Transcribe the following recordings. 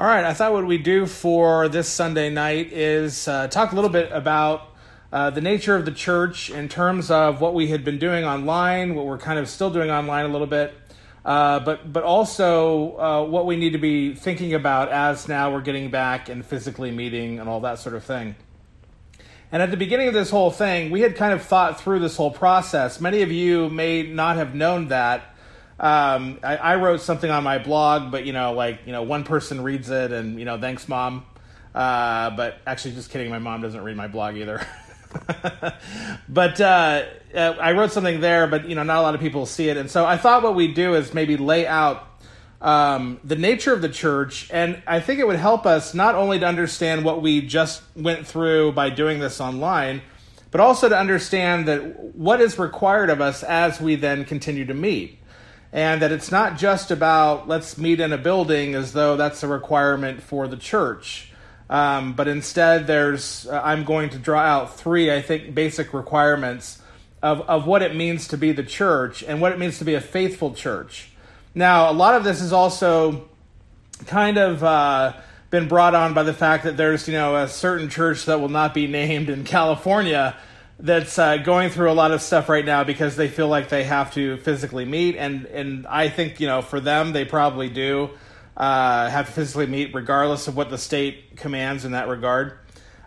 All right, I thought what we do for this Sunday night is uh, talk a little bit about uh, the nature of the church in terms of what we had been doing online, what we're kind of still doing online a little bit, uh, but but also uh, what we need to be thinking about as now we're getting back and physically meeting and all that sort of thing. And at the beginning of this whole thing, we had kind of thought through this whole process. Many of you may not have known that um, I, I, wrote something on my blog, but you know, like you know, one person reads it, and you know, thanks, mom. Uh, but actually, just kidding. My mom doesn't read my blog either. but uh, uh, I wrote something there, but you know, not a lot of people see it, and so I thought what we do is maybe lay out um, the nature of the church, and I think it would help us not only to understand what we just went through by doing this online, but also to understand that what is required of us as we then continue to meet and that it's not just about let's meet in a building as though that's a requirement for the church. Um, but instead, there's uh, I'm going to draw out three, I think, basic requirements of, of what it means to be the church and what it means to be a faithful church. Now, a lot of this is also kind of uh, been brought on by the fact that there's you know a certain church that will not be named in California that's uh, going through a lot of stuff right now because they feel like they have to physically meet, and and I think you know for them they probably do uh, have to physically meet regardless of what the state commands in that regard.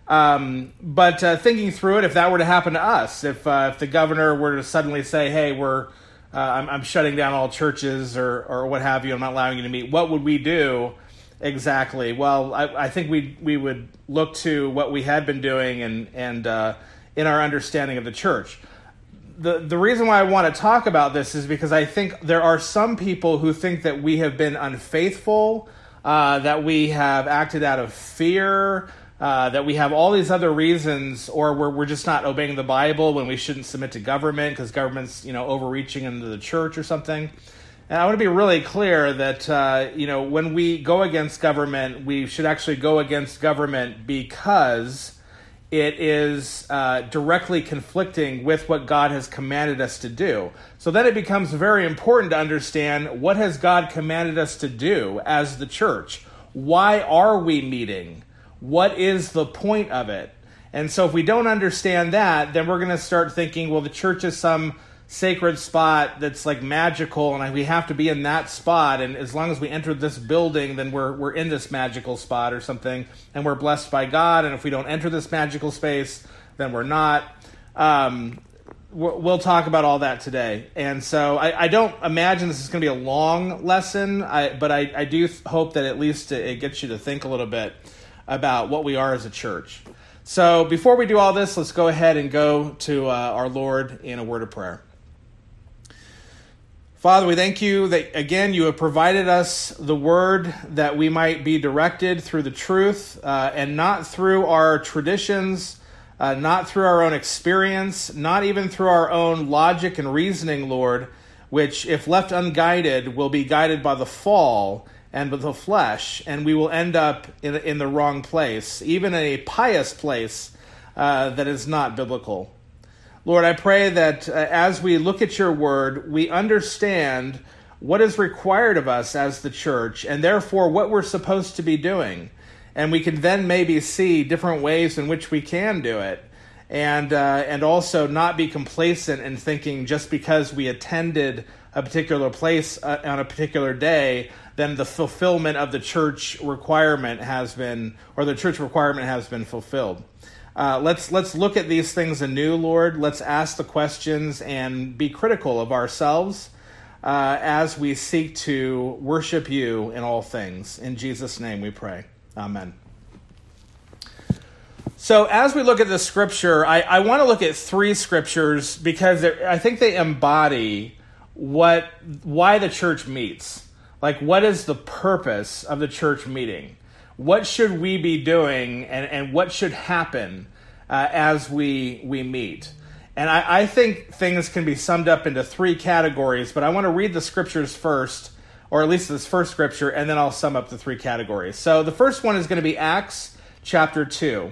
Um, but uh, thinking through it, if that were to happen to us, if uh, if the governor were to suddenly say, "Hey, we're uh, I'm, I'm shutting down all churches or or what have you, I'm not allowing you to meet," what would we do? Exactly. Well, I, I think we we would look to what we had been doing and and uh, in our understanding of the church. The, the reason why I want to talk about this is because I think there are some people who think that we have been unfaithful, uh, that we have acted out of fear, uh, that we have all these other reasons, or we're, we're just not obeying the Bible when we shouldn't submit to government because government's you know overreaching into the church or something. And I want to be really clear that uh, you know when we go against government, we should actually go against government because it is uh, directly conflicting with what God has commanded us to do. So then it becomes very important to understand what has God commanded us to do as the church? Why are we meeting? What is the point of it? And so if we don't understand that, then we're going to start thinking, well, the church is some sacred spot that's like magical and we have to be in that spot and as long as we enter this building then we're we're in this magical spot or something and we're blessed by God and if we don't enter this magical space then we're not. Um, we'll talk about all that today. And so I, I don't imagine this is going to be a long lesson. I, but I, I do hope that at least it gets you to think a little bit about what we are as a church. So before we do all this let's go ahead and go to uh, our lord in a word of prayer Father, we thank you that again you have provided us the word that we might be directed through the truth uh, and not through our traditions, uh, not through our own experience, not even through our own logic and reasoning, Lord, which, if left unguided, will be guided by the fall and by the flesh, and we will end up in, in the wrong place, even a pious place uh, that is not biblical. Lord, I pray that uh, as we look at your word, we understand what is required of us as the church and therefore what we're supposed to be doing. And we can then maybe see different ways in which we can do it. And, uh, and also not be complacent in thinking just because we attended a particular place uh, on a particular day, then the fulfillment of the church requirement has been, or the church requirement has been fulfilled. Uh, let's let's look at these things anew, Lord. Let's ask the questions and be critical of ourselves uh, as we seek to worship you in all things. In Jesus' name, we pray. Amen. So, as we look at the scripture, I, I want to look at three scriptures because I think they embody what why the church meets. Like, what is the purpose of the church meeting? what should we be doing and, and what should happen uh, as we we meet. And I, I, think things can be summed up into three categories but i want to read the scriptures first or at least this first scripture and then i'll sum up the three categories. So the first one is going to be acts chapter 2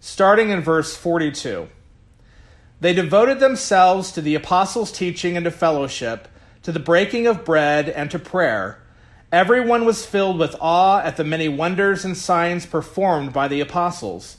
starting in verse 42 they devoted themselves to the apostles teaching and to fellowship to the breaking of bread and to prayer. Everyone was filled with awe at the many wonders and signs performed by the apostles.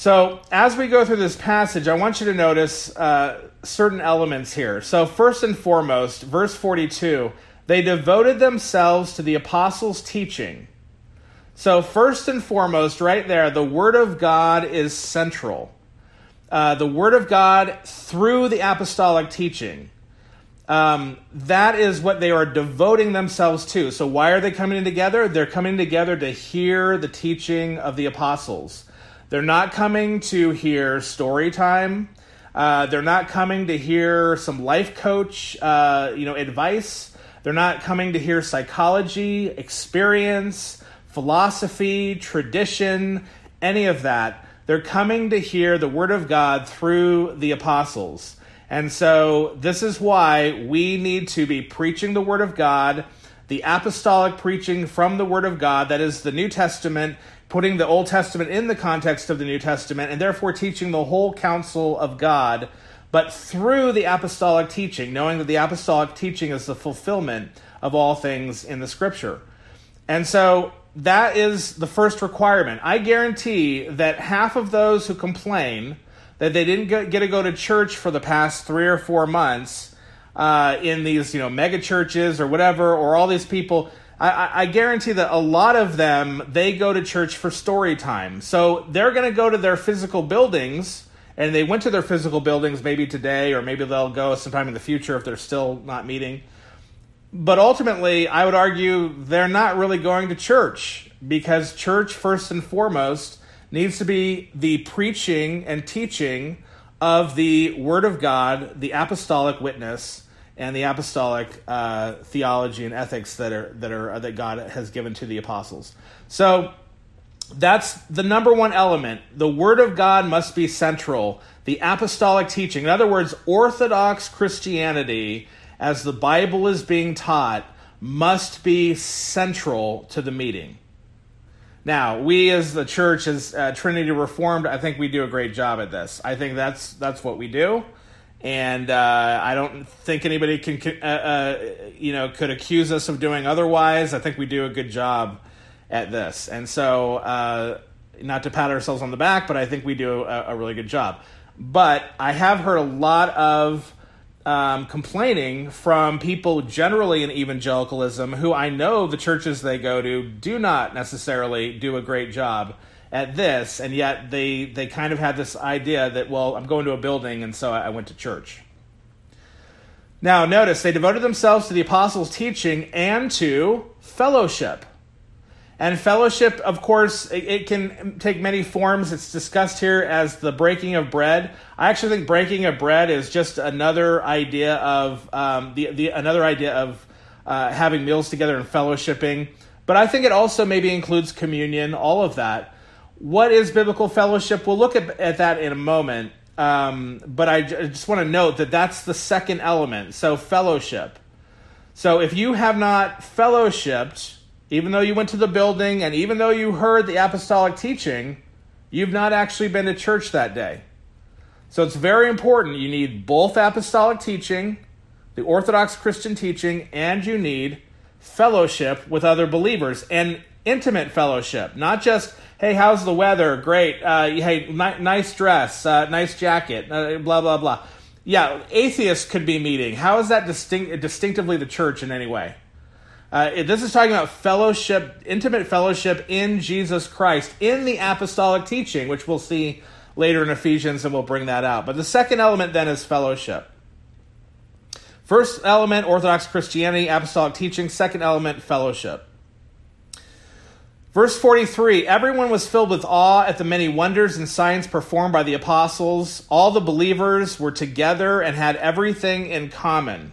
So, as we go through this passage, I want you to notice uh, certain elements here. So, first and foremost, verse 42 they devoted themselves to the apostles' teaching. So, first and foremost, right there, the Word of God is central. Uh, the Word of God through the apostolic teaching. Um, that is what they are devoting themselves to. So, why are they coming together? They're coming together to hear the teaching of the apostles. They're not coming to hear story time. Uh, they're not coming to hear some life coach, uh, you know, advice. They're not coming to hear psychology, experience, philosophy, tradition, any of that. They're coming to hear the word of God through the apostles. And so, this is why we need to be preaching the Word of God, the apostolic preaching from the Word of God, that is the New Testament, putting the Old Testament in the context of the New Testament, and therefore teaching the whole counsel of God, but through the apostolic teaching, knowing that the apostolic teaching is the fulfillment of all things in the Scripture. And so, that is the first requirement. I guarantee that half of those who complain, that they didn't get, to go to church for the past three or four months uh, in these you know mega churches or whatever, or all these people. I, I guarantee that a lot of them they go to church for story time. So they're going to go to their physical buildings, and they went to their physical buildings maybe today, or maybe they'll go sometime in the future if they're still not meeting. But ultimately, I would argue they're not really going to church because church, first and foremost, needs to be the preaching and teaching of the Word of God, the apostolic witness, and the apostolic uh, theology and ethics that are that are that God has given to the apostles. So that's the number one element. The Word of God must be central. The apostolic teaching, in other words, Orthodox Christianity, as the Bible is being taught, must be central to the meeting. Now, we as the church, as uh, Trinity Reformed, I think we do a great job at this. I think that's that's what we do, and uh, I don't think anybody can, uh, uh, you know, could accuse us of doing otherwise. I think we do a good job at this, and so uh, not to pat ourselves on the back, but I think we do a, a really good job. But I have heard a lot of um, complaining from people generally in evangelicalism who I know the churches they go to do not necessarily do a great job at this, and yet they they kind of had this idea that well, I'm going to a building, and so I went to church. Now, notice they devoted themselves to the apostles' teaching and to fellowship. And fellowship, of course, it, can take many forms. It's discussed here as the breaking of bread. I actually think breaking of bread is just another idea of um, the, the another idea of uh, having meals together and fellowshipping. But I think it also maybe includes communion, all of that. What is biblical fellowship? We'll look at, at that in a moment. Um, but I, j- I just want to note that that's the second element. So, fellowship. So, if you have not fellowshipped, even though you went to the building and even though you heard the apostolic teaching, you've not actually been to church that day. So it's very important. You need both apostolic teaching, the Orthodox Christian teaching, and you need fellowship with other believers and intimate fellowship. Not just, hey, how's the weather? Great. Uh, hey, ni- nice dress, uh, nice jacket, uh, blah, blah, blah. Yeah, atheists could be meeting. How is that distinct, distinctively the church in any way? Uh, this is talking about fellowship, intimate fellowship in Jesus Christ, in the apostolic teaching, which we'll see later in Ephesians, and we'll bring that out. But the second element then is fellowship. First element, Orthodox Christianity, apostolic teaching. Second element, fellowship. Verse 43 Everyone was filled with awe at the many wonders and signs performed by the apostles. All the believers were together and had everything in common.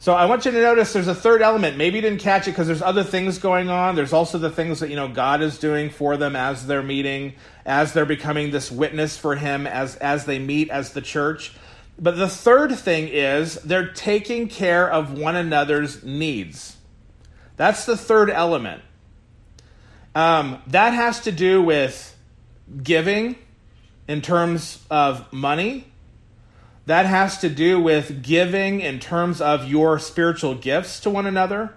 So I want you to notice there's a third element. Maybe you didn't catch it because there's other things going on. There's also the things that you know God is doing for them as they're meeting, as they're becoming this witness for Him, as as they meet as the church. But the third thing is they're taking care of one another's needs. That's the third element. Um, that has to do with giving in terms of money that has to do with giving in terms of your spiritual gifts to one another,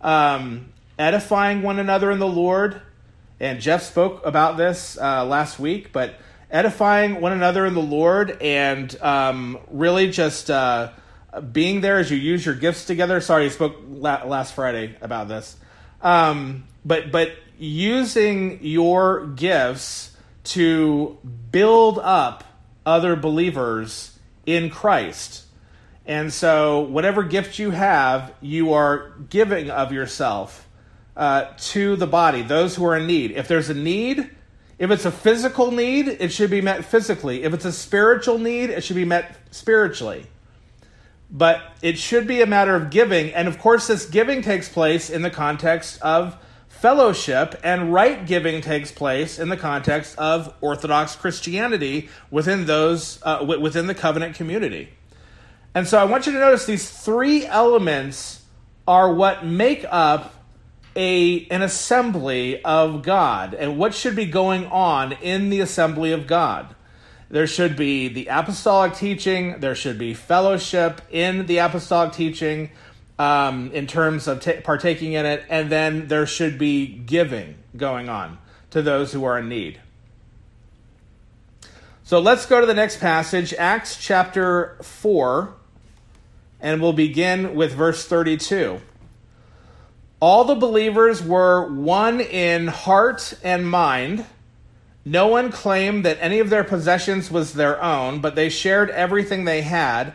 um, edifying one another in the Lord. And Jeff spoke about this uh, last week, but edifying one another in the Lord and um, really just uh, being there as you use your gifts together. Sorry, he spoke la- last Friday about this. Um, but but using your gifts to build up other believers in Christ. And so, whatever gift you have, you are giving of yourself uh, to the body, those who are in need. If there's a need, if it's a physical need, it should be met physically. If it's a spiritual need, it should be met spiritually. But it should be a matter of giving. And of course, this giving takes place in the context of fellowship, and right giving takes place in the context of Orthodox Christianity within those uh, within the covenant community. And so I want you to notice these three elements are what make up a an assembly of God and what should be going on in the assembly of God. There should be the apostolic teaching, there should be fellowship in the apostolic teaching, um, in terms of t- partaking in it, and then there should be giving going on to those who are in need. So let's go to the next passage, Acts chapter 4, and we'll begin with verse 32. All the believers were one in heart and mind. No one claimed that any of their possessions was their own, but they shared everything they had.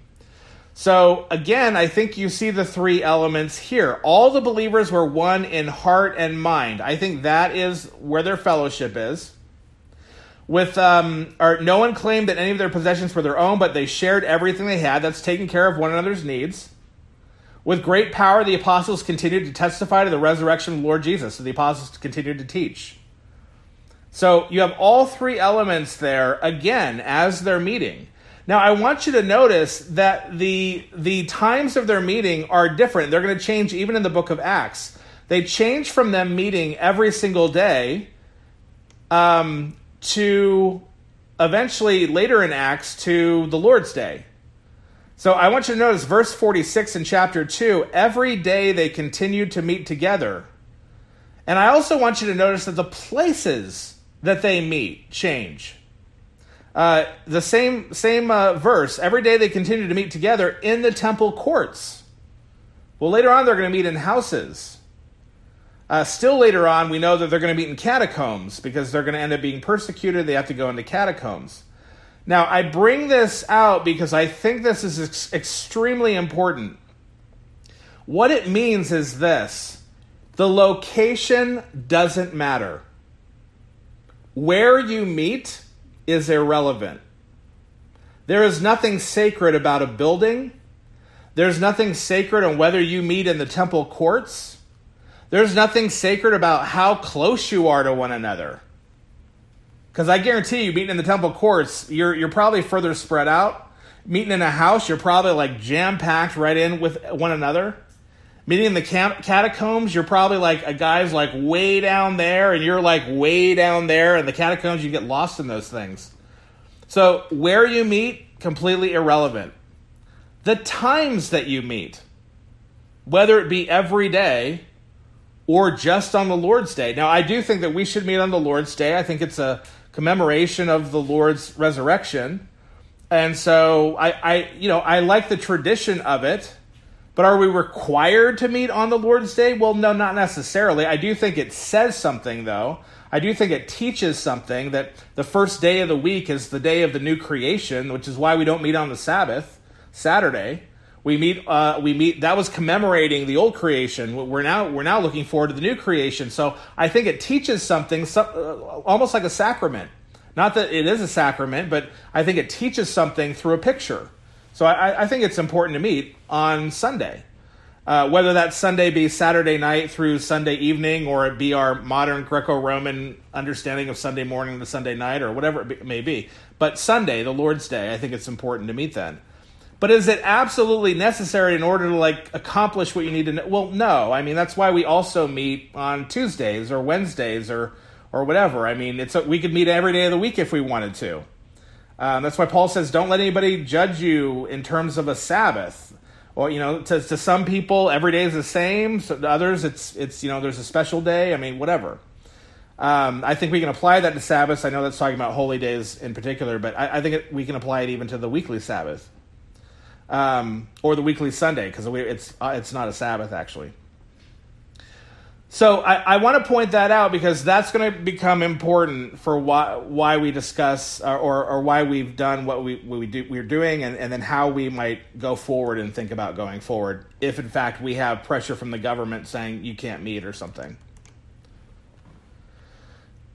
So again, I think you see the three elements here. All the believers were one in heart and mind. I think that is where their fellowship is. With um, or no one claimed that any of their possessions were their own, but they shared everything they had. That's taking care of one another's needs. With great power, the apostles continued to testify to the resurrection of the Lord Jesus. So the apostles continued to teach. So you have all three elements there again as they're meeting. Now, I want you to notice that the, the times of their meeting are different. They're going to change even in the book of Acts. They change from them meeting every single day um, to eventually later in Acts to the Lord's Day. So I want you to notice verse 46 in chapter 2 every day they continued to meet together. And I also want you to notice that the places that they meet change. Uh, the same same uh, verse. Every day they continue to meet together in the temple courts. Well, later on they're going to meet in houses. Uh, still later on, we know that they're going to meet in catacombs because they're going to end up being persecuted. They have to go into catacombs. Now, I bring this out because I think this is ex- extremely important. What it means is this the location doesn't matter. Where you meet is irrelevant. There is nothing sacred about a building. There's nothing sacred on whether you meet in the temple courts. There's nothing sacred about how close you are to one another. Because I guarantee you, meeting in the temple courts, you're, you're probably further spread out. Meeting in a house, you're probably like jam packed right in with one another. Meeting in the catacombs, you're probably like a guy's like way down there, and you're like way down there. And the catacombs, you get lost in those things. So where you meet, completely irrelevant. The times that you meet, whether it be every day or just on the Lord's Day. Now, I do think that we should meet on the Lord's Day. I think it's a commemoration of the Lord's resurrection. And so I, I you know, I like the tradition of it. But are we required to meet on the Lord's Day? Well, no, not necessarily. I do think it says something, though. I do think it teaches something that the first day of the week is the day of the new creation, which is why we don't meet on the Sabbath, Saturday. We meet. Uh, we meet. That was commemorating the old creation. We're now we're now looking forward to the new creation. So I think it teaches something, uh, almost like a sacrament. Not that it is a sacrament, but I think it teaches something through a picture. So I, I think it's important to meet on Sunday. Uh, whether that Sunday be Saturday night through Sunday evening, or it be our modern Greco-Roman understanding of Sunday morning to Sunday night, or whatever it may be. But Sunday, the Lord's Day, I think it's important to meet then. But is it absolutely necessary in order to like accomplish what you need to know? Well, no. I mean, that's why we also meet on Tuesdays or Wednesdays or or whatever. I mean, it's a, we could meet every day of the week if we wanted to. Um, that's why Paul says, "Don't let anybody judge you in terms of a Sabbath." Or you know, to, to some people, every day is the same. So to others, it's it's you know, there's a special day. I mean, whatever. Um, I think we can apply that to Sabbaths. I know that's talking about holy days in particular, but I, I think it, we can apply it even to the weekly Sabbath um, or the weekly Sunday because it's uh, it's not a Sabbath actually. So I, I want to point that out because that's going to become important for why why we discuss uh, or or why we've done what we what we do we're doing and, and then how we might go forward and think about going forward if in fact we have pressure from the government saying you can't meet or something.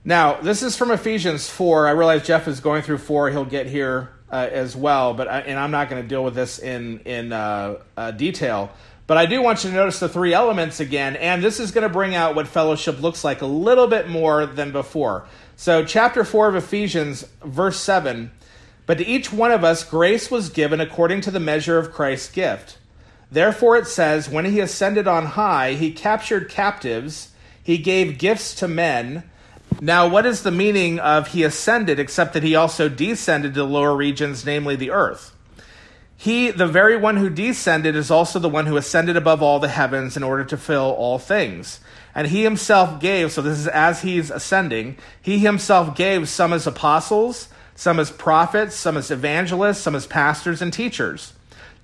Now, this is from Ephesians 4. I realize Jeff is going through 4. He'll get here uh, as well, but I, and I'm not going to deal with this in in uh, uh, detail. But I do want you to notice the three elements again, and this is going to bring out what fellowship looks like a little bit more than before. So, chapter 4 of Ephesians, verse 7 But to each one of us grace was given according to the measure of Christ's gift. Therefore, it says, When he ascended on high, he captured captives, he gave gifts to men. Now, what is the meaning of he ascended except that he also descended to the lower regions, namely the earth? He, the very one who descended, is also the one who ascended above all the heavens in order to fill all things. And he himself gave, so this is as he's ascending, he himself gave some as apostles, some as prophets, some as evangelists, some as pastors and teachers,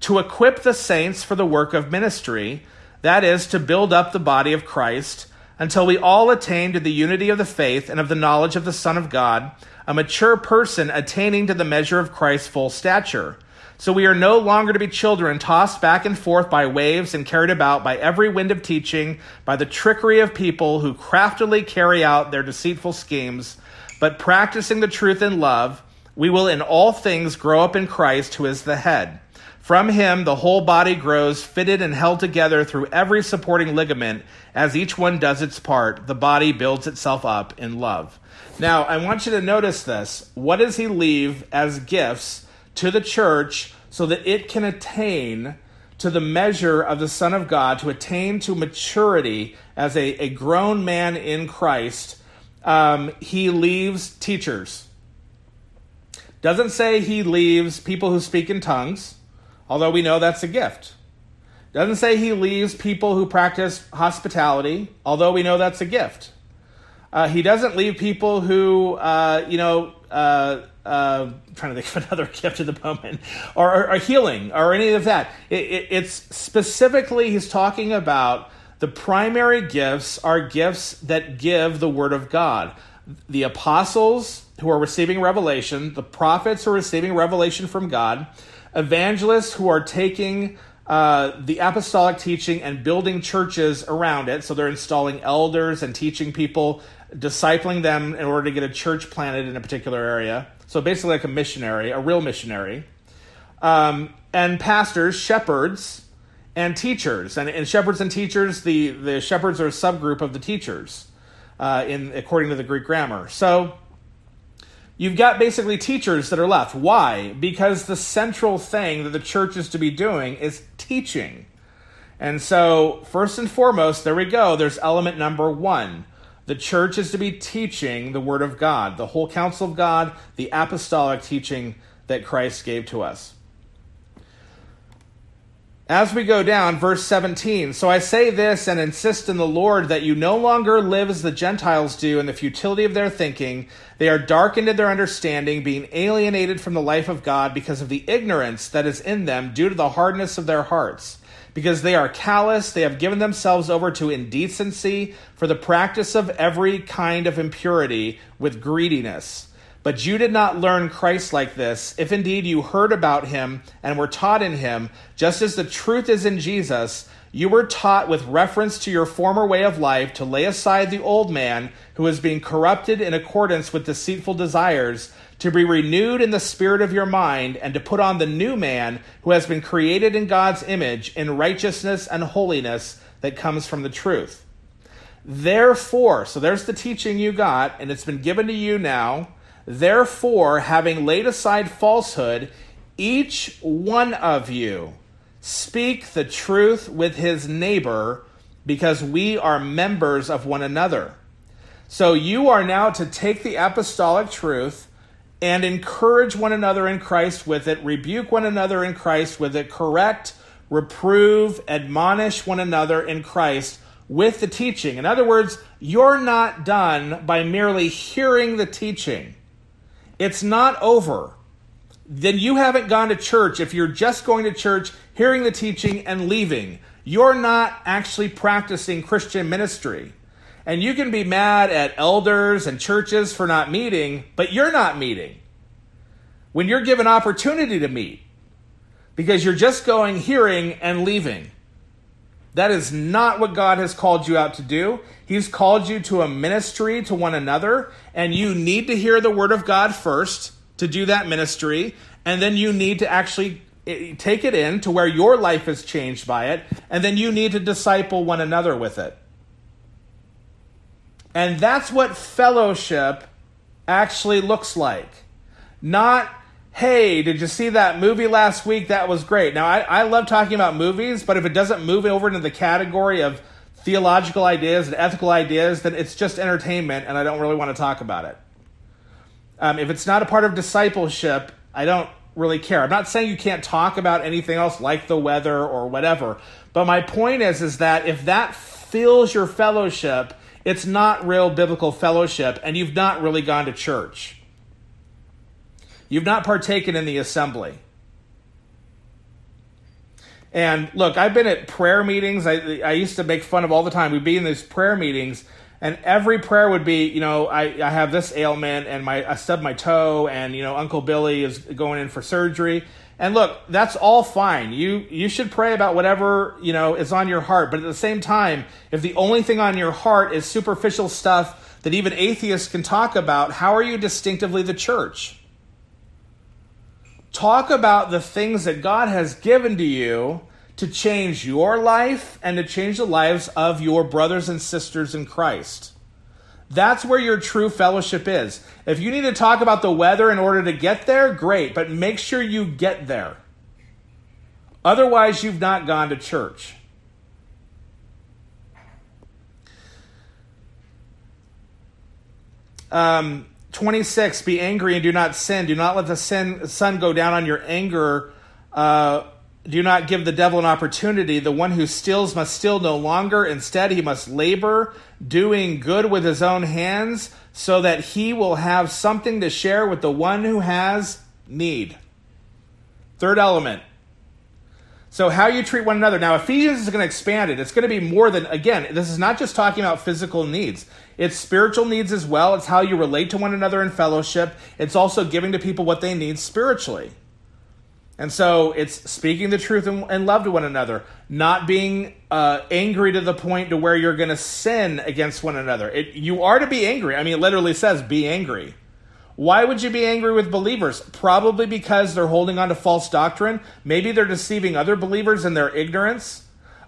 to equip the saints for the work of ministry, that is, to build up the body of Christ until we all attain to the unity of the faith and of the knowledge of the Son of God, a mature person attaining to the measure of Christ's full stature. So we are no longer to be children tossed back and forth by waves and carried about by every wind of teaching, by the trickery of people who craftily carry out their deceitful schemes, but practicing the truth in love, we will in all things grow up in Christ, who is the head. From him, the whole body grows, fitted and held together through every supporting ligament. As each one does its part, the body builds itself up in love. Now, I want you to notice this. What does he leave as gifts to the church so that it can attain to the measure of the Son of God, to attain to maturity as a, a grown man in Christ? Um, he leaves teachers. Doesn't say he leaves people who speak in tongues although we know that's a gift. Doesn't say he leaves people who practice hospitality, although we know that's a gift. Uh, he doesn't leave people who, uh, you know, uh, uh trying to think of another gift at the moment, or, or, or healing, or any of that. It, it, it's specifically, he's talking about the primary gifts are gifts that give the Word of God. The apostles who are receiving revelation, the prophets who are receiving revelation from God, evangelists who are taking uh, the apostolic teaching and building churches around it. So they're installing elders and teaching people, discipling them in order to get a church planted in a particular area. So basically, like a missionary, a real missionary. Um, and pastors, shepherds, and teachers. And, and, shepherds and teachers, the, the shepherds are a subgroup of the teachers, uh, in according to the Greek grammar. So You've got basically teachers that are left. Why? Because the central thing that the church is to be doing is teaching. And so, first and foremost, there we go. There's element number one. The church is to be teaching the Word of God, the whole counsel of God, the apostolic teaching that Christ gave to us. As we go down, verse 17 So I say this and insist in the Lord that you no longer live as the Gentiles do in the futility of their thinking. They are darkened in their understanding, being alienated from the life of God because of the ignorance that is in them due to the hardness of their hearts. Because they are callous, they have given themselves over to indecency for the practice of every kind of impurity with greediness. But you did not learn Christ like this, if indeed you heard about him and were taught in him, just as the truth is in Jesus. You were taught with reference to your former way of life to lay aside the old man who is being corrupted in accordance with deceitful desires, to be renewed in the spirit of your mind, and to put on the new man who has been created in God's image in righteousness and holiness that comes from the truth. Therefore, so there's the teaching you got, and it's been given to you now. Therefore, having laid aside falsehood, each one of you speak the truth with his neighbor, because we are members of one another. So you are now to take the apostolic truth and encourage one another in Christ with it, rebuke one another in Christ with it, correct, reprove, admonish one another in Christ with the teaching. In other words, you're not done by merely hearing the teaching. It's not over. Then you haven't gone to church if you're just going to church, hearing the teaching, and leaving. You're not actually practicing Christian ministry. And you can be mad at elders and churches for not meeting, but you're not meeting. When you're given opportunity to meet, because you're just going, hearing, and leaving. That is not what God has called you out to do. He's called you to a ministry to one another, and you need to hear the word of God first to do that ministry, and then you need to actually eh, take it in to where your life is changed by it, and then you need to disciple one another with it. And that's what fellowship actually looks like. Not hey, did you see that movie last week? That was great. Now, I, I love talking about movies, but if it doesn't move over into the category of theological ideas and ethical ideas, then it's just entertainment, and I don't really want to talk about it. Um, if it's not a part of discipleship, I don't really care. I'm not saying you can't talk about anything else like the weather or whatever, but my point is, is that if that fills your fellowship, it's not real biblical fellowship, and you've not really gone to church. You've not partaken in the assembly. And look, I've been at prayer meetings. I, I used to make fun of all the time. We'd be in these prayer meetings, and every prayer would be, you know, I, I have this ailment, and my I stubbed my toe, and you know, Uncle Billy is going in for surgery. And look, that's all fine. You you should pray about whatever you know is on your heart. But at the same time, if the only thing on your heart is superficial stuff that even atheists can talk about, how are you distinctively the church? Talk about the things that God has given to you to change your life and to change the lives of your brothers and sisters in Christ. That's where your true fellowship is. If you need to talk about the weather in order to get there, great, but make sure you get there. Otherwise, you've not gone to church. Um, 26 be angry and do not sin do not let the sin, sun go down on your anger uh, do not give the devil an opportunity the one who steals must steal no longer instead he must labor doing good with his own hands so that he will have something to share with the one who has need third element so, how you treat one another. Now, Ephesians is going to expand it. It's going to be more than, again, this is not just talking about physical needs, it's spiritual needs as well. It's how you relate to one another in fellowship. It's also giving to people what they need spiritually. And so, it's speaking the truth and, love to one another, not being uh, angry to the point to where you're going to sin against one another. It, you are to be angry. I mean, it literally says, be angry. Why would you be angry with believers? Probably because they're holding on to false doctrine. Maybe they're deceiving other believers in their ignorance.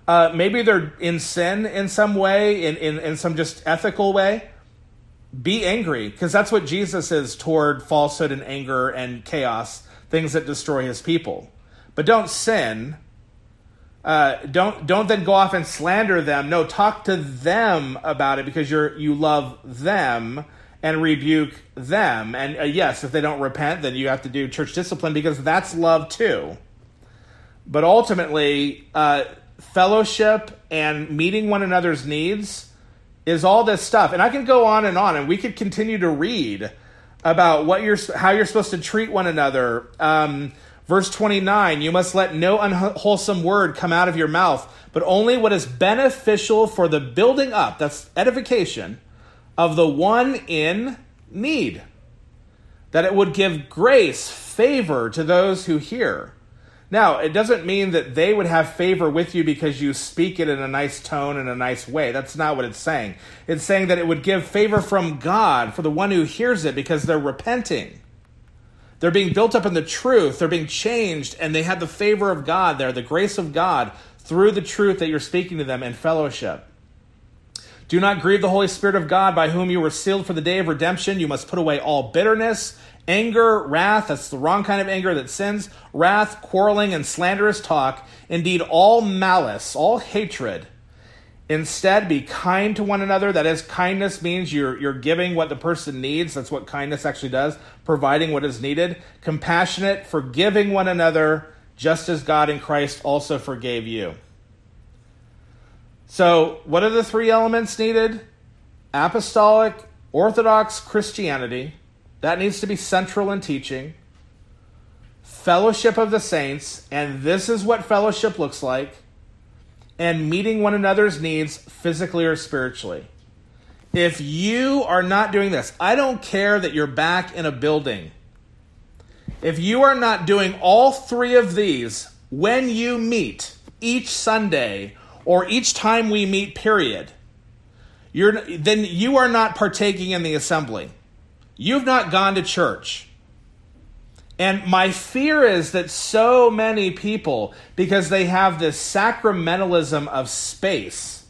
Uh, maybe they're in sin in some way, in, in, in some just ethical way. Be angry, because that's what Jesus is toward falsehood and anger and chaos, things that destroy his people. But don't sin. Uh, don't don't then go off and slander them. No, talk to them about it because you're you love them and rebuke them. And uh, yes, if they don't repent, then you have to do church discipline because that's love too. But ultimately, uh, fellowship and meeting one another's needs is all this stuff. And I can go on and on, and we could continue to read about what you're, how you're supposed to treat one another. Um, verse 29 You must let no unwholesome word come out of your mouth, but only what is beneficial for the building up, that's edification, of the one in need. That it would give grace, favor to those who hear. Now, it doesn't mean that they would have favor with you because you speak it in a nice tone and a nice way. That's not what it's saying. It's saying that it would give favor from God for the one who hears it because they're repenting. They're being built up in the truth, they're being changed, and they have the favor of God there, the grace of God through the truth that you're speaking to them in fellowship. Do not grieve the Holy Spirit of God by whom you were sealed for the day of redemption. You must put away all bitterness Anger, wrath, that's the wrong kind of anger that sins, wrath, quarreling, and slanderous talk, indeed all malice, all hatred. Instead, be kind to one another. That is, kindness means you're, you're giving what the person needs. That's what kindness actually does, providing what is needed. Compassionate, forgiving one another, just as God in Christ also forgave you. So, what are the three elements needed? Apostolic, Orthodox Christianity that needs to be central in teaching. Fellowship of the saints, and this is what fellowship looks like, and meeting one another's needs physically or spiritually. If you are not doing this, I don't care that you're back in a building. If you are not doing all three of these when you meet each Sunday or each time we meet, period, then you are not partaking in the assembly. You've not gone to church. And my fear is that so many people, because they have this sacramentalism of space,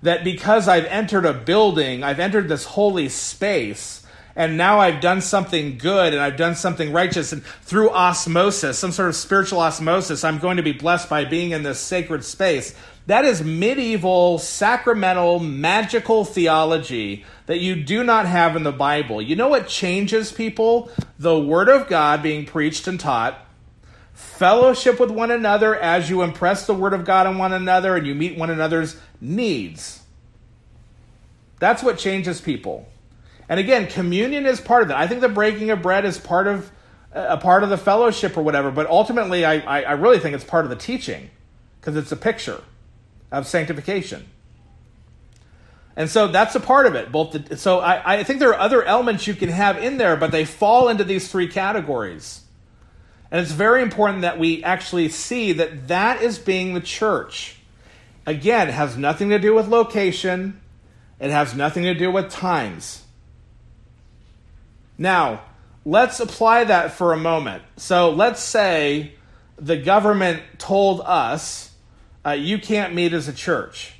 that because I've entered a building, I've entered this holy space, and now I've done something good and I've done something righteous, and through osmosis, some sort of spiritual osmosis, I'm going to be blessed by being in this sacred space. That is medieval, sacramental, magical theology that you do not have in the Bible. You know what changes people? The Word of God being preached and taught, fellowship with one another as you impress the Word of God on one another and you meet one another's needs. That's what changes people. And again, communion is part of that. I think the breaking of bread is part of a part of the fellowship or whatever, but ultimately, I, I, really think it's part of the teaching because it's a picture of sanctification. And so that's a part of it. Both the, so I, I think there are other elements you can have in there, but they fall into these three categories. And it's very important that we actually see that that is being the church. Again, it has nothing to do with location. It has nothing to do with times. Now, let's apply that for a moment. So let's say the government told us uh, you can't meet as a church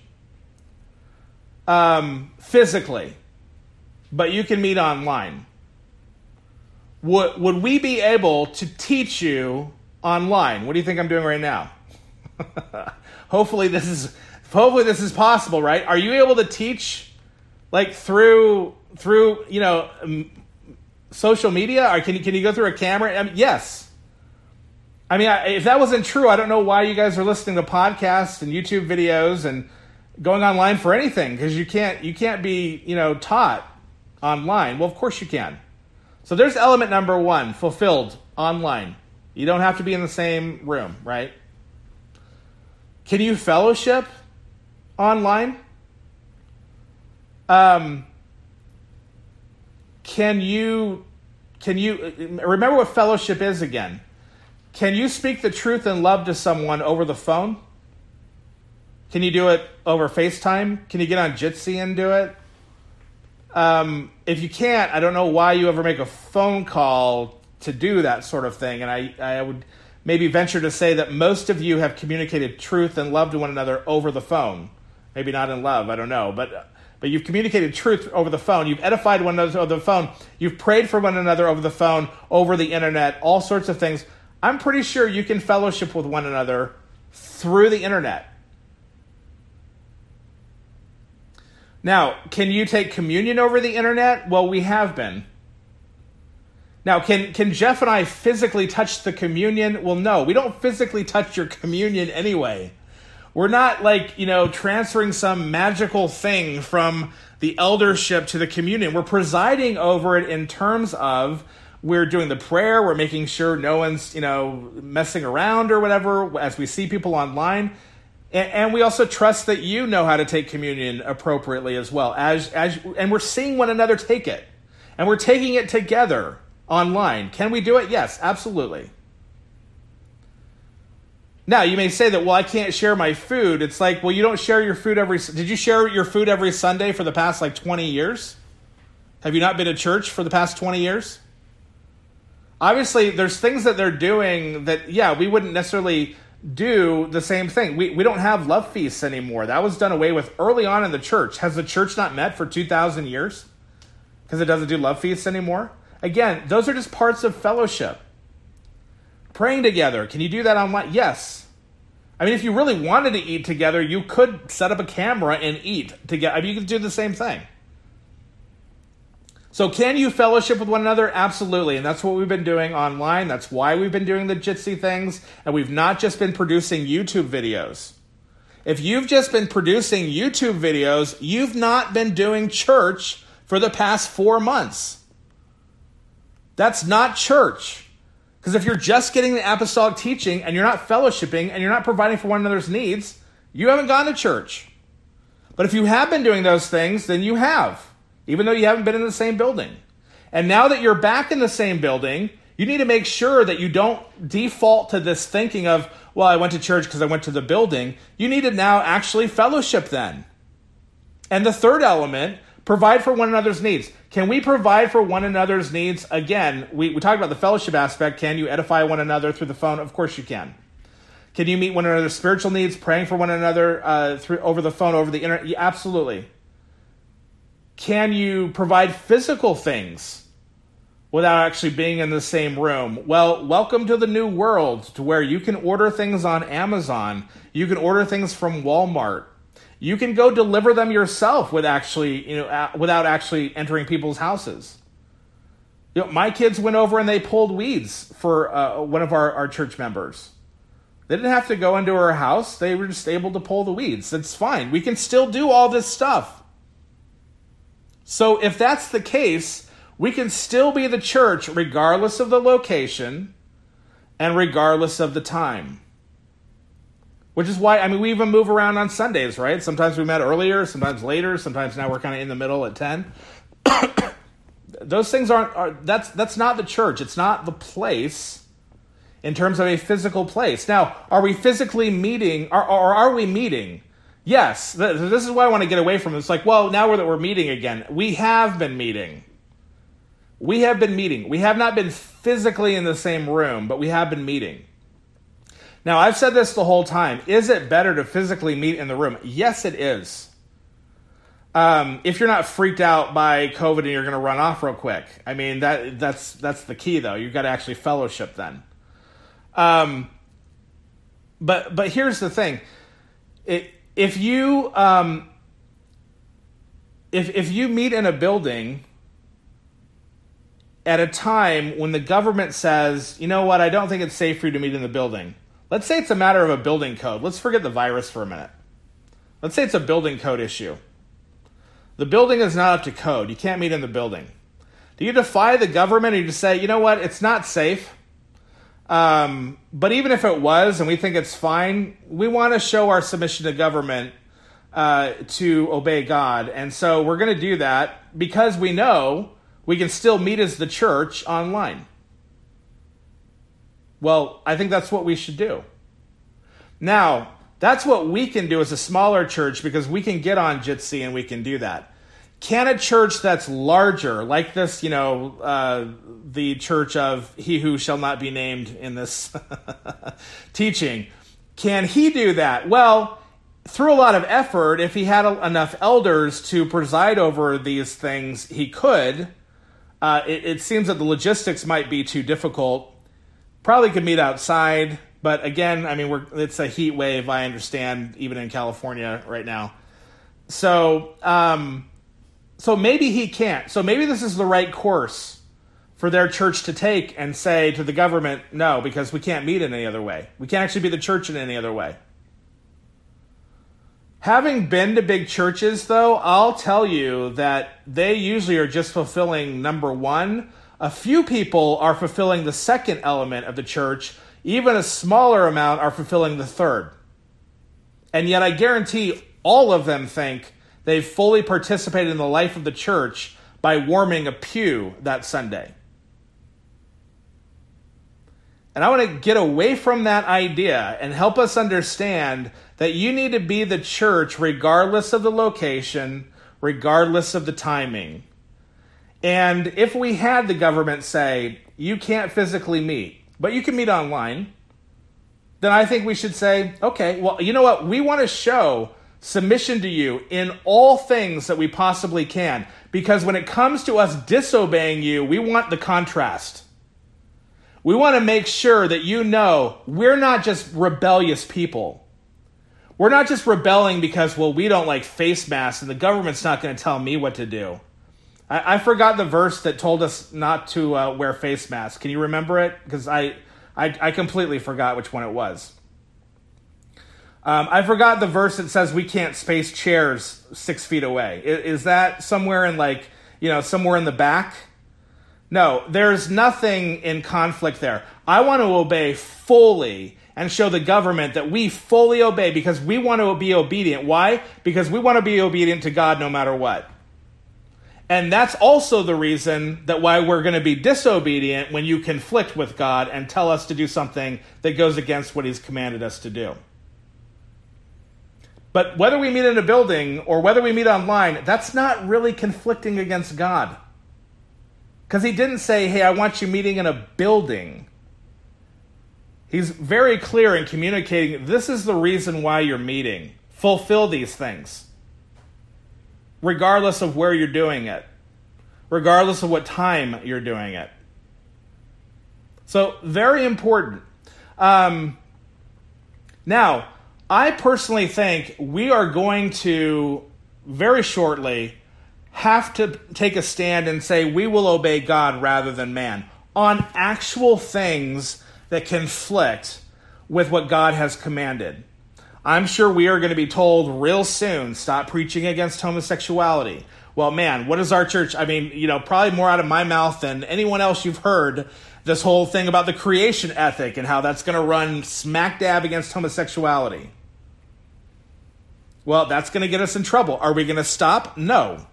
um, physically, but you can meet online. Would, would we be able to teach you online? What do you think I'm doing right now? hopefully this is hopefully this is possible, right? Are you able to teach like through through you know social media, or can you can you go through a camera? I mean, yes. I mean, if that wasn't true, I don't know why you guys are listening to podcasts and YouTube videos and going online for anything because you can't you can't be you know taught online. Well, of course you can. So there's element number one fulfilled online. You don't have to be in the same room, right? Can you fellowship online? Um, can you can you remember what fellowship is again? Can you speak the truth and love to someone over the phone? Can you do it over FaceTime? Can you get on Jitsi and do it? Um, if you can't, I don't know why you ever make a phone call to do that sort of thing. And I, I would maybe venture to say that most of you have communicated truth and love to one another over the phone. Maybe not in love, I don't know. But, but you've communicated truth over the phone. You've edified one another over the phone. You've prayed for one another over the phone, over the internet, all sorts of things. I'm pretty sure you can fellowship with one another through the internet. Now, can you take communion over the internet? Well, we have been. Now, can can Jeff and I physically touch the communion? Well, no, we don't physically touch your communion anyway. We're not like, you know, transferring some magical thing from the eldership to the communion. We're presiding over it in terms of we're doing the prayer, we're making sure no one's, you know, messing around or whatever as we see people online. And, and we also trust that you know how to take communion appropriately as well. As as and we're seeing one another take it. And we're taking it together online. Can we do it? Yes, absolutely. Now, you may say that, well, I can't share my food. It's like, well, you don't share your food every. Did you share your food every Sunday for the past like 20 years? Have you not been to church for the past 20 years? Obviously, there's things that they're doing that, yeah, we wouldn't necessarily do the same thing. We, we don't have love feasts anymore. That was done away with early on in the church. Has the church not met for 2,000 years? Because it doesn't do love feasts anymore? Again, those are just parts of fellowship. Praying together. Can you do that online? Yes. I mean, if you really wanted to eat together, you could set up a camera and eat together. I mean, you could do the same thing. So, can you fellowship with one another? Absolutely. And that's what we've been doing online. That's why we've been doing the Jitsi things. And we've not just been producing YouTube videos. If you've just been producing YouTube videos, you've not been doing church for the past four months. That's not church. Because if you're just getting the apostolic teaching and you're not fellowshipping and you're not providing for one another's needs, you haven't gone to church. But if you have been doing those things, then you have, even though you haven't been in the same building. And now that you're back in the same building, you need to make sure that you don't default to this thinking of, well, I went to church because I went to the building. You need to now actually fellowship then. And the third element Provide for one another's needs. Can we provide for one another's needs? Again, we, we talked about the fellowship aspect. Can you edify one another through the phone? Of course you can. Can you meet one another's spiritual needs, praying for one another uh, through over the phone, over the internet? Yeah, absolutely. Can you provide physical things without actually being in the same room? Well, welcome to the new world to where you can order things on Amazon. You can order things from Walmart you can go deliver them yourself with actually, you know, without actually entering people's houses. You know, my kids went over and they pulled weeds for uh, one of our, our church members. They didn't have to go into her house. They were just able to pull the weeds. That's fine. We can still do all this stuff. So if that's the case, we can still be the church regardless of the location and regardless of the time. Which is why I mean we even move around on Sundays, right? Sometimes we met earlier, sometimes later, sometimes now we're kind of in the middle at ten. Those things aren't are, that's that's not the church. It's not the place in terms of a physical place. Now, are we physically meeting or, or are we meeting? Yes. This is why I want to get away from it. It's like, well, now that we're meeting again, we have been meeting. We have been meeting. We have not been physically in the same room, but we have been meeting. Now, I've said this the whole time. Is it better to physically meet in the room? Yes, it is. Um, if you're not freaked out by COVID and you're going to run off real quick, I mean that that's that's the key though. You've got to actually fellowship then. Um, but but here's the thing: it, if you um, if if you meet in a building at a time when the government says, you know what, I don't think it's safe for you to meet in the building Let's say it's a matter of a building code. Let's forget the virus for a minute. Let's say it's a building code issue. The building is not up to code. You can't meet in the building. Do you defy the government or you just say, you know what, it's not safe? Um, but even if it was and we think it's fine, we want to show our submission to government uh, to obey God. And so we're going to do that because we know we can still meet as the church online. Well, I think that's what we should do. Now, that's what we can do as a smaller church because we can get on Jitsi and we can do that. Can a church that's larger, like this, you know, uh, the church of he who shall not be named in this teaching, can he do that? Well, through a lot of effort, if he had enough elders to preside over these things, he could. Uh, it, it seems that the logistics might be too difficult Probably could meet outside, but again, I mean, we're it's a heat wave. I understand, even in California right now. So, um, so maybe he can't. So maybe this is the right course for their church to take and say to the government, no, because we can't meet in any other way. We can't actually be the church in any other way. Having been to big churches, though, I'll tell you that they usually are just fulfilling number one. A few people are fulfilling the second element of the church, even a smaller amount are fulfilling the third. And yet, I guarantee all of them think they've fully participated in the life of the church by warming a pew that Sunday. And I want to get away from that idea and help us understand that you need to be the church regardless of the location, regardless of the timing. And if we had the government say, you can't physically meet, but you can meet online, then I think we should say, okay, well, you know what? We want to show submission to you in all things that we possibly can. Because when it comes to us disobeying you, we want the contrast. We want to make sure that you know we're not just rebellious people. We're not just rebelling because, well, we don't like face masks and the government's not going to tell me what to do. I, I, forgot the verse that told us not to uh, wear face masks. Can you remember it? Because I, I, I, completely forgot which one it was. Um, I forgot the verse that says we can't space chairs six feet away. Is, is that somewhere in like, you know, somewhere in the back? No, there's nothing in conflict there. I want to obey fully and show the government that we fully obey because we want to be obedient. Why? Because we want to be obedient to God no matter what. And that's also the reason that why we're going to be disobedient when you conflict with God and tell us to do something that goes against what he's commanded us to do. But whether we meet in a building or whether we meet online, that's not really conflicting against God. Because he didn't say, hey, I want you meeting in a building. He's very clear in communicating this is the reason why you're meeting. Fulfill these things, regardless of where you're doing it, regardless of what time you're doing it. So, very important. Um, now, I personally think we are going to very shortly have to take a stand and say we will obey God rather than man on actual things that conflict with what God has commanded. I'm sure we are going to be told real soon stop preaching against homosexuality. Well, man, what is our church? I mean, you know, probably more out of my mouth than anyone else you've heard this whole thing about the creation ethic and how that's going to run smack dab against homosexuality. Well, that's going to get us in trouble. Are we going to stop? No.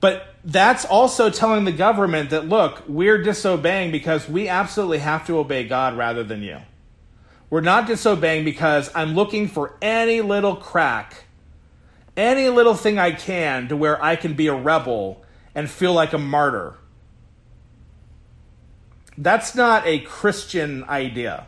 But that's also telling the government that, look, we're disobeying because we absolutely have to obey God rather than you. We're not disobeying because I'm looking for any little crack, any little thing I can to where I can be a rebel and feel like a martyr. That's not a Christian idea.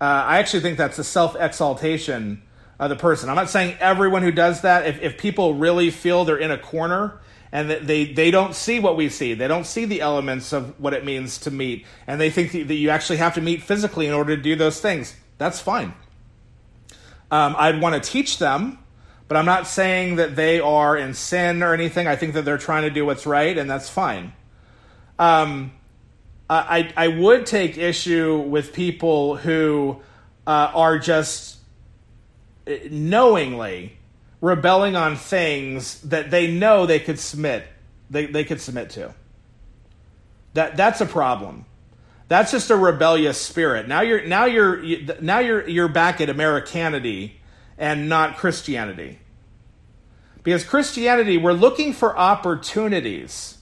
Uh, I actually think that's a self exaltation uh, the person. I'm not saying everyone who does that, if, if people really feel they're in a corner and that they, they don't see what we see, they don't see the elements of what it means to meet, and they think that you actually have to meet physically in order to do those things, that's fine. Um, I'd want to teach them, but I'm not saying that they are in sin or anything. I think that they're trying to do what's right, and that's fine. Um, I, I would take issue with people who uh, are just Uh, knowingly rebelling on things that they know they could submit they, they could submit to. That that's a problem. That's just a rebellious spirit. Now you're now you're now you're you're back at americanity and not christianity. Because christianity we're looking for opportunities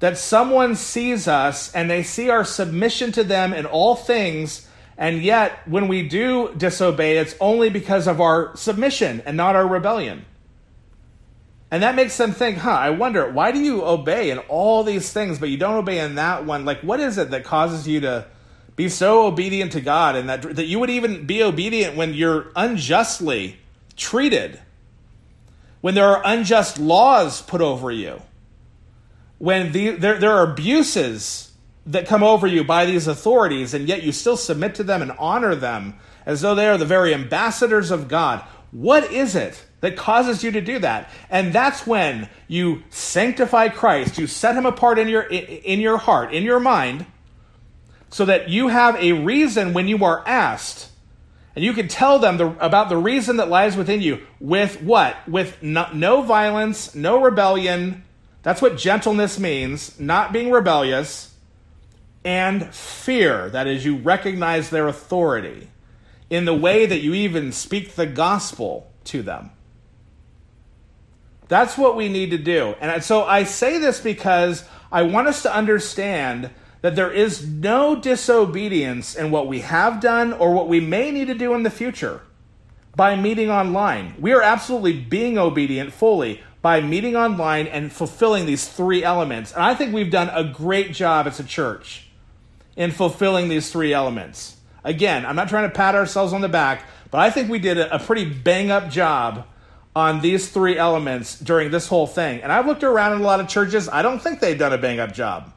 that someone sees us and they see our submission to them in all things and yet, when we do disobey, it's only because of our submission and not our rebellion. And that makes them think, huh, I wonder, why do you obey in all these things, but you don't obey in that one? Like, what is it that causes you to be so obedient to God and that, that you would even be obedient when you're unjustly treated? When there are unjust laws put over you? When the, there, there are abuses that come over you by these authorities, and yet you still submit to them and honor them as though they are the very ambassadors of God. What is it that causes you to do that. And that's when you sanctify Christ, you set him apart in your in your heart, in your mind, so that you have a reason when you are asked and you can tell them the, about the reason that lies within you with what? With no, no violence, no rebellion. That's what gentleness means, not being rebellious, and fear. That is, you recognize their authority in the way that you even speak the gospel to them. That's what we need to do. And so I say this because I want us to understand that there is no disobedience in what we have done or what we may need to do in the future by meeting online. We are absolutely being obedient fully by meeting online and fulfilling these three elements. And I think we've done a great job as a church in fulfilling these three elements. Again, I'm not trying to pat ourselves on the back, but I think we did a pretty bang up job on these three elements during this whole thing. And I've looked around in a lot of churches, I don't think they've done a bang up job.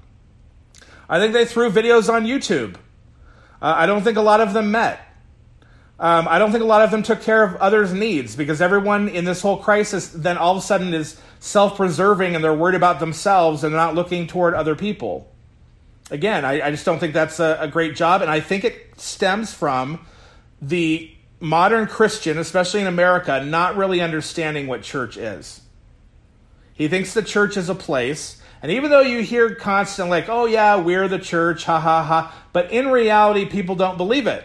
I think they threw videos on YouTube. Uh, I don't think a lot of them met. Um, I don't think a lot of them took care of others' needs because everyone in this whole crisis then all of a sudden is self preserving and they're worried about themselves and not looking toward other people. Again, I, I just don't think that's a, a great job. And I think it stems from the modern Christian, especially in America, not really understanding what church is. He thinks the church is a place and even though you hear constant, like, oh yeah, we're the church, ha ha ha, but in reality, people don't believe it.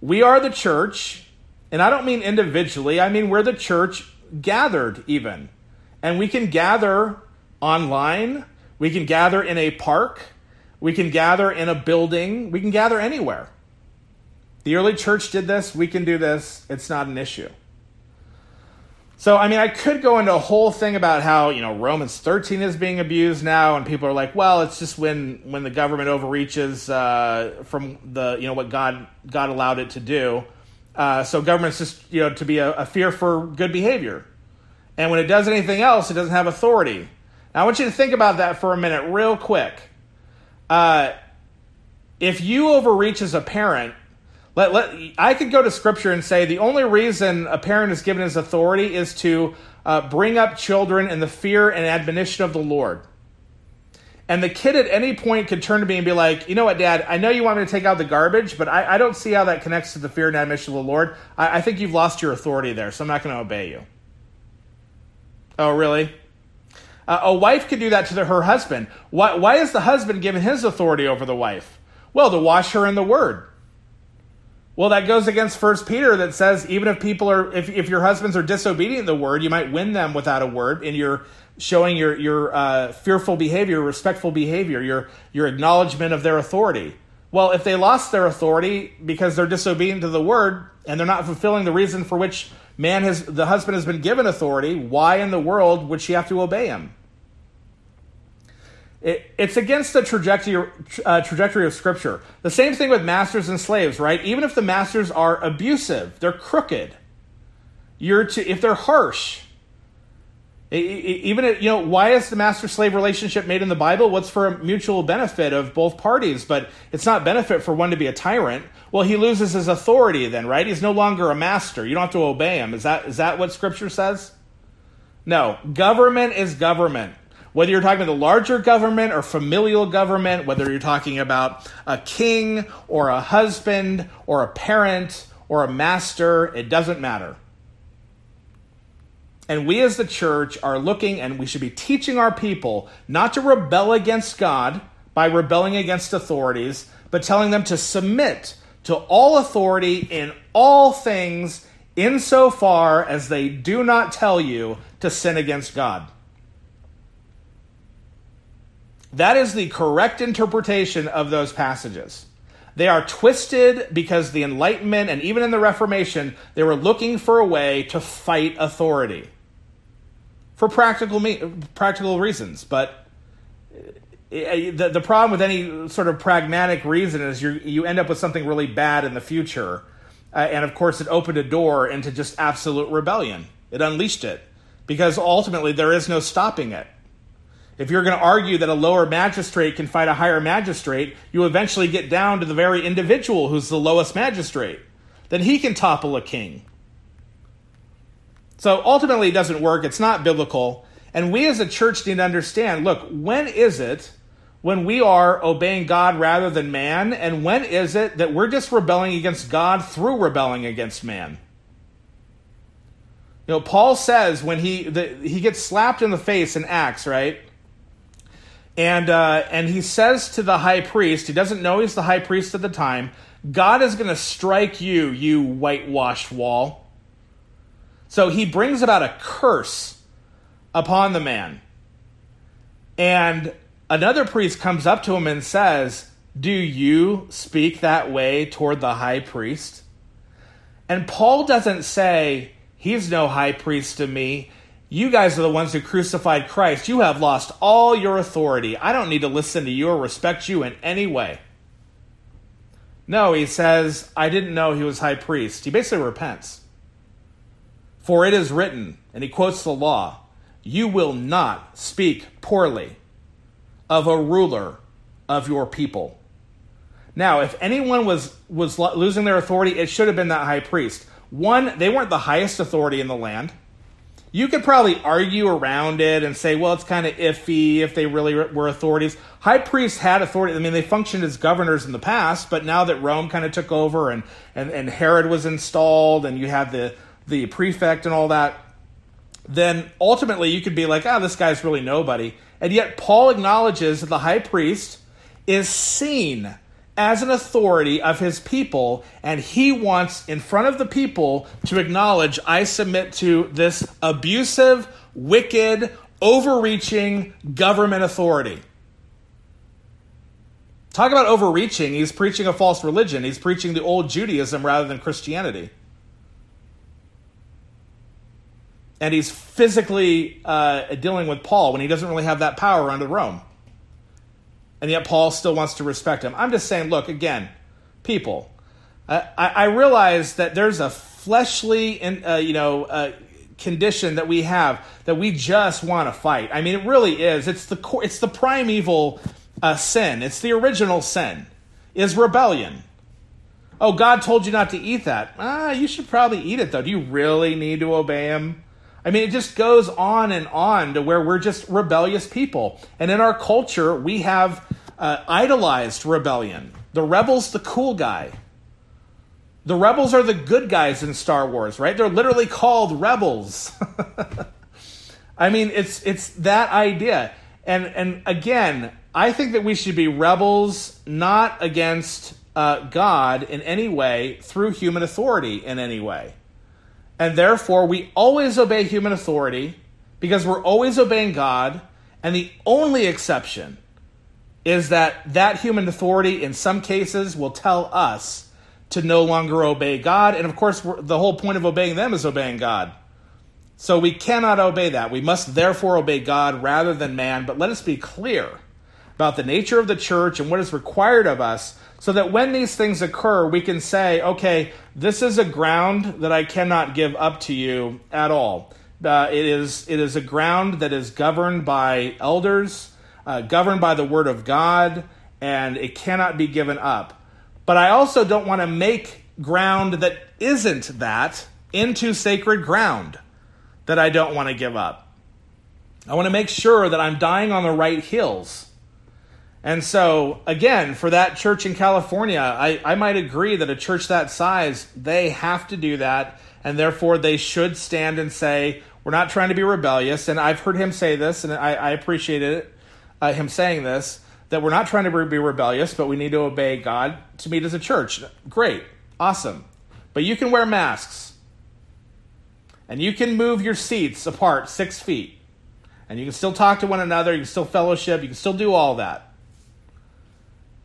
We are the church, and I don't mean individually, I mean we're the church gathered, even. And we can gather online, we can gather in a park, we can gather in a building, we can gather anywhere. The early church did this, we can do this, it's not an issue. So, I mean, I could go into a whole thing about how, you know, Romans 13 is being abused now, and people are like, well, it's just when, when the government overreaches uh, from the, you know, what God, God allowed it to do. Uh, so government's just, you know, to be a, a, fear for good behavior. And when it does anything else, it doesn't have authority. Now, I want you to think about that for a minute, real quick. Uh, if you overreach as a parent, let, let, I could go to scripture and say the only reason a parent is given his authority is to uh, bring up children in the fear and admonition of the Lord. And the kid at any point could turn to me and be like, you know what, Dad, I know you want me to take out the garbage, but I, I don't see how that connects to the fear and admonition of the Lord. I, I think you've lost your authority there, so I'm not going to obey you. Oh, really? Uh, a wife could do that to the, her husband. Why, why is the husband given his authority over the wife? Well, to wash her in the word. Well, that goes against First Peter that says even if people are, if, if your husbands are disobedient the word, you might win them without a word, and you're showing your your uh, fearful behavior, respectful behavior, your your acknowledgement of their authority. Well, if they lost their authority because they're disobedient to the word and they're not fulfilling the reason for which man has the husband has been given authority, why in the world would she have to obey him? It, it's against the trajectory, uh, trajectory of Scripture. The same thing with masters and slaves, right? Even if the masters are abusive, they're crooked. You're to, if they're harsh, even you know why is the master slave relationship made in the bible? What's for a mutual benefit of both parties? But it's not benefit for one to be a tyrant. Well he loses his authority then right? He's no longer a master. You don't have to obey him. Is that is that what scripture says? No. Government is government whether you're talking about the larger government or familial government, whether you're talking about a king or a husband or a parent or a master, it doesn't matter. And we as the church are looking and we should be teaching our people not to rebel against God by rebelling against authorities, but telling them to submit to all authority in all things insofar as they do not tell you to sin against God. That is the correct interpretation of those passages. They are twisted because the Enlightenment and even in the Reformation, they were looking for a way to fight authority for practical me- practical reasons. But eh, the, the problem with any sort of pragmatic reason is you you end up with something really bad in the future. Uh, and of course, it opened a door into just absolute rebellion. It unleashed it because ultimately there is no stopping it. If you're going to argue that a lower magistrate can fight a higher magistrate, you eventually get down to the very individual who's the lowest magistrate. Then he can topple a king. So ultimately, it doesn't work. It's not biblical. And we as a church need to understand look, when is it when we are obeying God rather than man? And when is it that we're just rebelling against God through rebelling against man? You know, Paul says when he the, he gets slapped in the face in Acts, right? And uh, and he says to the high priest, he doesn't know he's the high priest at the time. God is going to strike you, you whitewashed wall. So he brings about a curse upon the man. And another priest comes up to him and says, Do you speak that way toward the high priest? And Paul doesn't say, He's no high priest to me. You guys are the ones who crucified Christ. You have lost all your authority. I don't need to listen to you or respect you in any way. No, he says, I didn't know he was high priest. He basically repents. For it is written, and he quotes the law, you will not speak poorly of a ruler of your people. Now, if anyone was, was losing their authority, it should have been that high priest. One, they weren't the highest authority in the land. You could probably argue around it and say, well, it's kind of iffy if they really were authorities. High priests had authority. I mean, they functioned as governors in the past, but now that Rome kind of took over and, and, and Herod was installed and you had the, the prefect and all that, then ultimately you could be like, ah, oh, this guy's really nobody. And yet Paul acknowledges that the high priest is seen as an authority of his people, and he wants in front of the people to acknowledge, I submit to this abusive, wicked, overreaching government authority. Talk about overreaching. He's preaching a false religion. He's preaching the old Judaism rather than Christianity. and he's physically uh, dealing with Paul when he doesn't really have that power under Rome. And yet Paul still wants to respect him. I'm just saying, look, again, people, I, I realize that there's a fleshly, uh, you know, uh, condition that we have that we just want to fight. I mean, it really is. It's the it's the primeval uh, sin. It's the original sin. Is rebellion. Oh, God told you not to eat that. Ah, you should probably eat it though. Do you really need to obey Him? I mean, it just goes on and on to where we're just rebellious people. And in our culture, we have uh, idolized rebellion. The rebel's the cool guy. The rebels are the good guys in Star Wars, right? They're literally called rebels. I mean, it's it's that idea. And and again, I think that we should be rebels not against uh, God in any way through human authority in any way. And therefore, we always obey human authority because we're always obeying God. And the only exception is that that human authority, in some cases, will tell us to no longer obey God. And of course, the whole point of obeying them is obeying God. So we cannot obey that. We must therefore obey God rather than man. But let us be clear about the nature of the church and what is required of us so that when these things occur, we can say, okay, this is a ground that I cannot give up to you at all. Uh, it, is, it is a ground that is governed by elders, uh, governed by the Word of God, and it cannot be given up. But I also don't want to make ground that isn't that into sacred ground that I don't want to give up. I want to make sure that I'm dying on the right hills and so, again, for that church in California, I, I might agree that a church that size, they have to do that. And therefore, they should stand and say, We're not trying to be rebellious. And I've heard him say this, and I, I appreciated it, uh, him saying this, that we're not trying to be rebellious, but we need to obey God to meet as a church. Great. Awesome. But you can wear masks. And you can move your seats apart six feet. And you can still talk to one another. You can still fellowship. You can still do all that.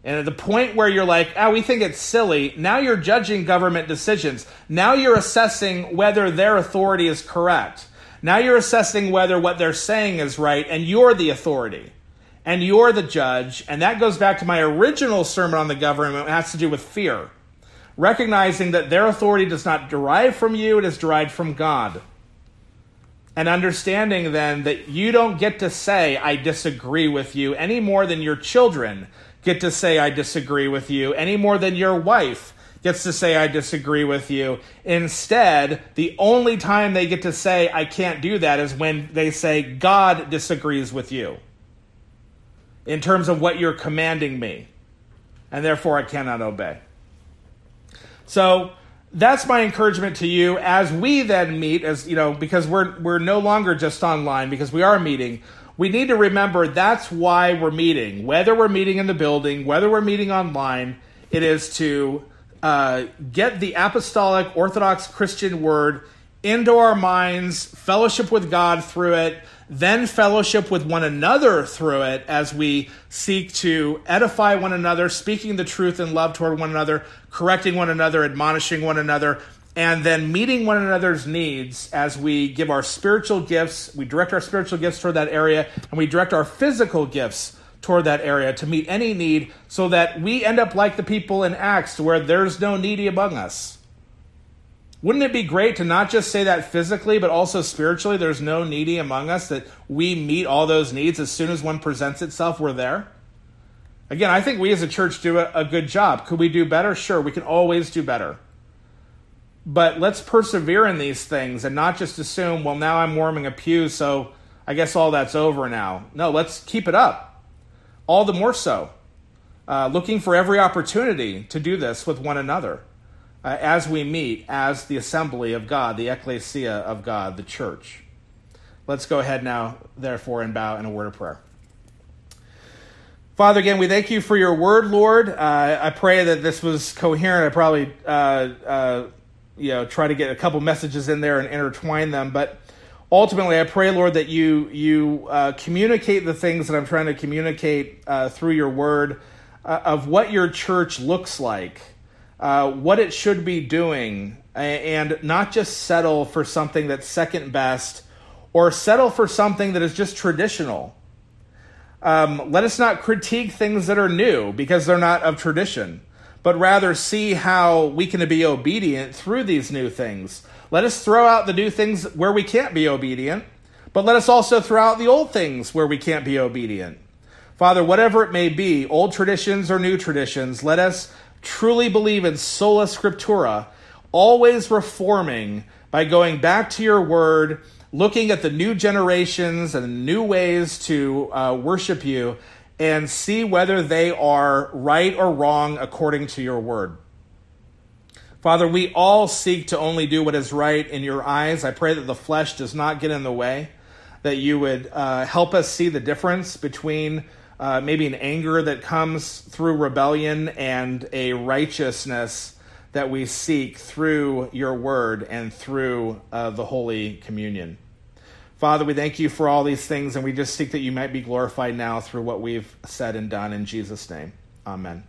And at the point where you're like, oh, we think it's silly, now you're judging government decisions. Now you're assessing whether their authority is correct. Now you're assessing whether what they're saying is right, and you're the authority. And you're the judge. And that goes back to my original sermon on the government. It has to do with fear. Recognizing that their authority does not derive from you, it is derived from God. And understanding then that you don't get to say, I disagree with you, any more than your children get to say, I disagree with you, any more than your wife gets to say, I disagree with you. Instead, the only time they get to say, I can't do that is when they say, God disagrees with you in terms of what you're commanding me, and therefore I cannot obey. So, that's my encouragement to you as we then meet as you know because we're we're no longer just online because we are meeting we need to remember that's why we're meeting. Whether we're meeting in the building whether we're meeting online it is to uh, get the apostolic orthodox christian word into our minds fellowship with god through it then fellowship with one another through it as we seek to edify one another, speaking the truth in love toward one another, correcting one another, admonishing one another, and then meeting one another's needs as we give our spiritual gifts, we direct our spiritual gifts toward that area, and we direct our physical gifts toward that area to meet any need so that we end up like the people in Acts where there's no needy among us. Wouldn't it be great to not just say that physically, but also spiritually, there's no needy among us, that we meet all those needs as soon as one presents itself, we're there? Again, I think we as a church do a, a good job. Could we do better? Sure, we can always do better. But let's persevere in these things and not just assume, well, now I'm warming a pew, so I guess all that's over now. No, let's keep it up. All the more so. Uh, looking for every opportunity to do this with one another uh, as we meet as the assembly of God, the ecclesia of God, the church. Let's go ahead now, therefore, and bow in a word of prayer. Father, again, we thank you for your word, Lord. Uh, I pray that this was coherent. I probably, uh, uh, you know, try to get a couple messages in there and intertwine them, but ultimately, I pray, Lord, that you you uh, communicate the things that I'm trying to communicate uh, through your word uh, of what your church looks like uh, what it should be doing and not just settle for something that's second best or settle for something that is just traditional. Um, let us not critique things that are new because they're not of tradition, but rather see how we can be obedient through these new things. Let us throw out the new things where we can't be obedient, but let us also throw out the old things where we can't be obedient. Father, whatever it may be, old traditions or new traditions, let us truly believe in sola scriptura, always reforming by going back to your word, looking at the new generations and new ways to uh, worship you, and see whether they are right or wrong according to your word. Father, we all seek to only do what is right in your eyes. I pray that the flesh does not get in the way, that you would uh, help us see the difference between uh, maybe an anger that comes through rebellion and a righteousness that we seek through your word and through uh, the Holy Communion. Father, we thank you for all these things, and we just seek that you might be glorified now through what we've said and done in Jesus' name. Amen.